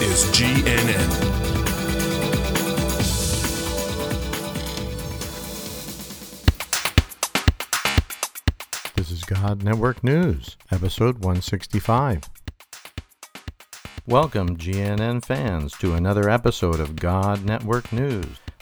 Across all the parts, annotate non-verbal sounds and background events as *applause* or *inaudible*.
Is GNN. This is God Network News, episode 165. Welcome, GNN fans, to another episode of God Network News,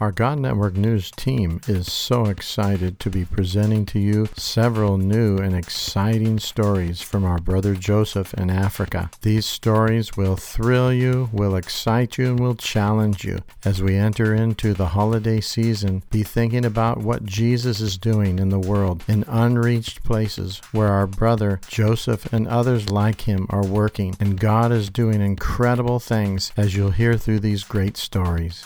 Our God Network News team is so excited to be presenting to you several new and exciting stories from our brother Joseph in Africa. These stories will thrill you, will excite you, and will challenge you. As we enter into the holiday season, be thinking about what Jesus is doing in the world in unreached places where our brother Joseph and others like him are working, and God is doing incredible things as you'll hear through these great stories.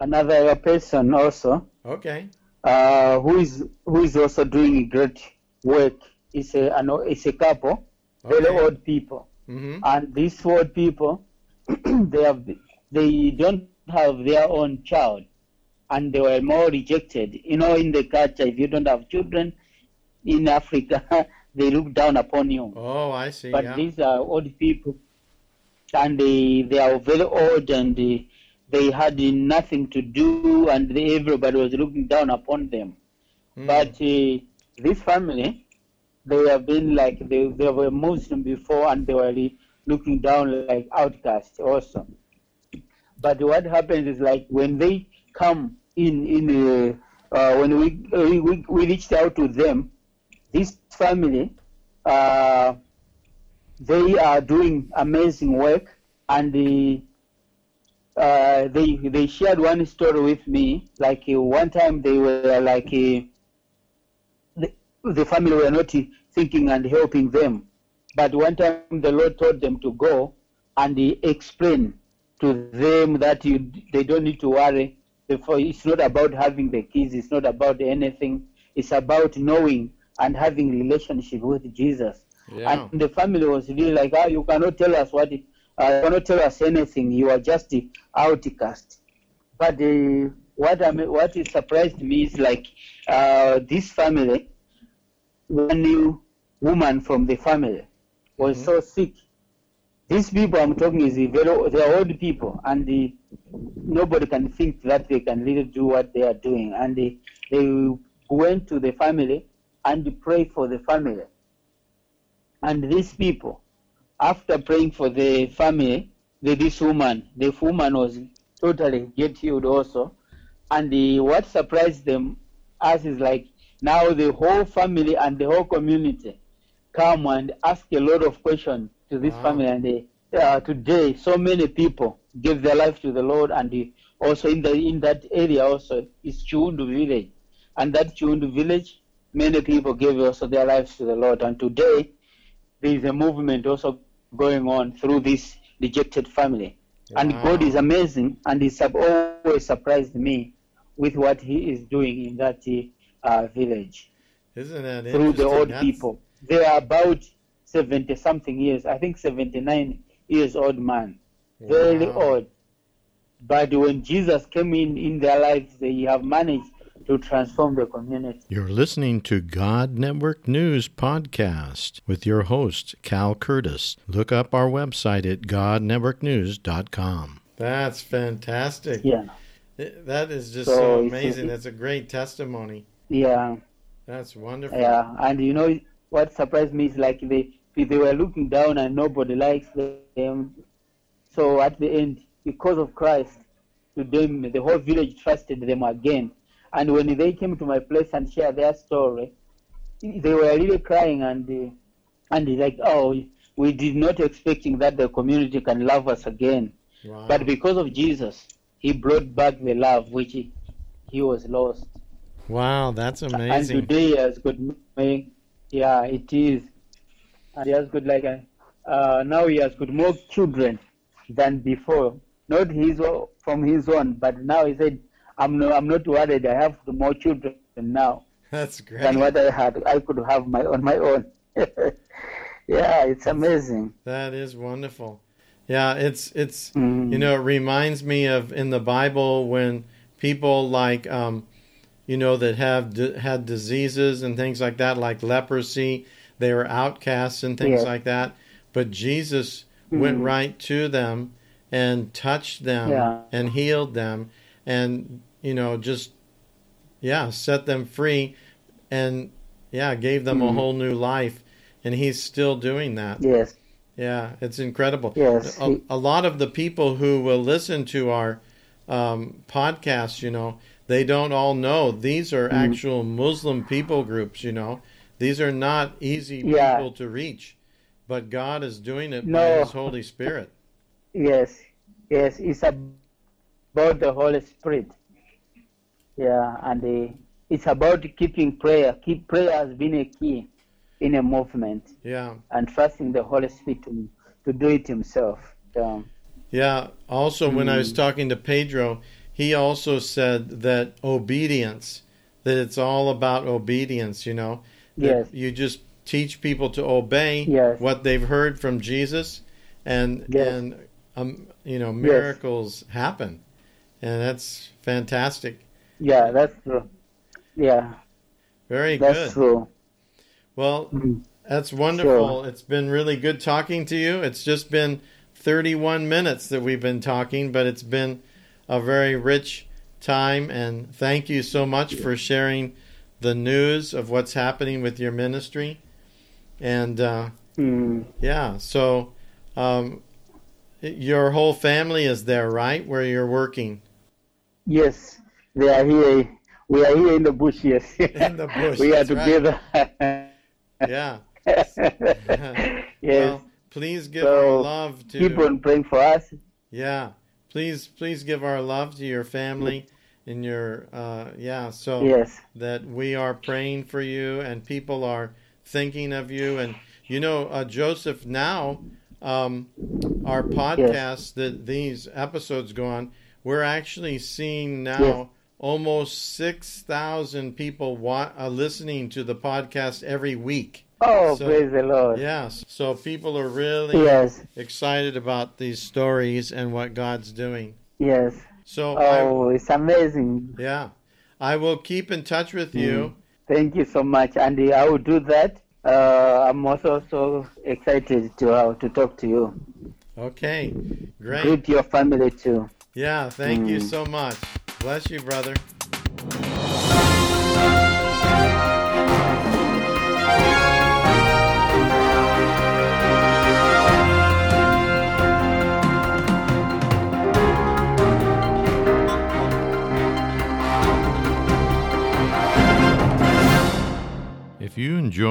Another person also Okay. uh, who is who is also doing great work. It's a an, it's a couple, very Okay. old people, Mm-hmm. and these old people *clears throat* they have they don't have their own child, and they were more rejected. You know, in the culture, if you don't have children in Africa, *laughs* they look down upon you. Oh, I see. but yeah. these are old people, and they they are very old, and they, they had nothing to do, and they, everybody was looking down upon them. Mm. But uh, this family, they have been like they, they were Muslim before, and they were looking down like outcasts also. But what happens is like when they come in in uh, uh, when we, we we we reached out to them, this family. Uh, they are doing amazing work and the, uh, they they shared one story with me like uh, one time they were like uh, the, the family were not thinking and helping them. But one time the lord told them to go and he explain to them that you they don't need to worry. Therefore, it's not about having the kids it's not about anything. It's about knowing and having relationship with jesus. Yeah. and the family was really like, ah, you cannot tell us what, uh, cannot tell us anything. You are just outcast. But uh, what I mean, what is surprised me is like uh, this family, one new woman from the family was so sick. These people I'm talking is the very they are old people, and the, nobody can think that they can really do what they are doing. And they, they went to the family and prayed for the family. And these people, after praying for the family, the, this woman, the woman was totally get healed also. And the, what surprised them us is like now the whole family and the whole community come and ask a lot of questions to this Wow. family. And they, uh, today, so many people give their life to the Lord. And also in the in that area also is Chundu village, and that Chundu village, many people gave also their lives to the Lord. And today, there is a movement also going on through this rejected family. And God is amazing, and He's sub- always surprised me with what He is doing in that uh, village Isn't that through the old That's- people. They are about 70 something years, I think 79 years old man, very old. But when Jesus came in in their lives, they have managed to transform the community. You're listening to God Network News Podcast with your host, Cal Curtis. Look up our website at godnetworknews.com. That's fantastic. Yeah. That is just So so it's- amazing. That's a great testimony. Yeah, That's wonderful. yeah. And you know what surprised me is like they they were looking down and nobody likes them. So at the end, because of Christ, to them the whole village trusted them again. And when they came to my place and shared their story, they were really crying and and like, oh, we did not expecting that the community can love us again. Wow. But because of Jesus, He brought back the love which he, he was lost. wow, that's amazing. And today he has got many, yeah, it is. And he has got like uh, now he has got more children than before. Not his from his own, but now he said, I'm no, I'm not worried. I have more children now That's great. than what I had. I could have my on my own. *laughs* yeah, it's amazing. That is wonderful. Yeah, it's it's Mm. you know it reminds me of in the Bible when people like um, you know that have d- had diseases and things like that, like leprosy, they were outcasts and things Yes. like that. But Jesus went Mhm. right to them and touched them Yeah. and healed them, and you know just yeah set them free, and yeah gave them a Mhm. whole new life, and He's still doing that. Yes, Yeah, it's incredible. Yes, A, a lot of the people who will listen to our um, podcasts, you know, they don't all know these are Mm. actual Muslim people groups, you know. These are not easy Yeah. people to reach, but God is doing it by His Holy Spirit. yes, yes. It's about the Holy Spirit. Yeah, and uh, it's about keeping prayer. Keep prayer has been a key in a movement, Yeah. and trusting the Holy Spirit to, to do it Himself. Um, Yeah. Also, when I was Mm. talking to Pedro, he also said that obedience, that it's all about obedience, you know. Yes. You just teach people to obey Yes. what they've heard from Jesus, and Yes. and um, you know miracles happen, and that's fantastic. yeah, that's true. Yeah, Very that's good. That's true. Well, Mhm. that's wonderful. It's been really good talking to you. It's just been 31 minutes that we've been talking, but it's been a very rich time. And thank you so much for sharing the news of what's happening with your ministry. And uh, Mm. yeah, so um, your whole family is there, right, where you're working? Yes, they are here. We are here in the bush. Yes, In the bush, *laughs* we are that's right. together. *laughs* Yeah. *laughs* yes. Well, please give So, our love to. Keep on praying for us. Yeah. Please please give our love to your family and your uh yeah, so Yes. that we are praying for you and people are thinking of you and you know uh, Joseph now um our podcast that these episodes go on we're actually seeing now Yes. almost 6,000 people wa- uh, listening to the podcast every week. Oh, So- praise the Lord. Yes. So people are really Yes. excited about these stories and what God's doing. Yes. So I, Oh, it's amazing. yeah, I will keep in touch with you. Thank you so much, Andy. I will do that. Uh, I'm also so excited to uh, to talk to you. Okay, great. Greet your family too. Yeah, thank you Mm. so much. Bless you, brother.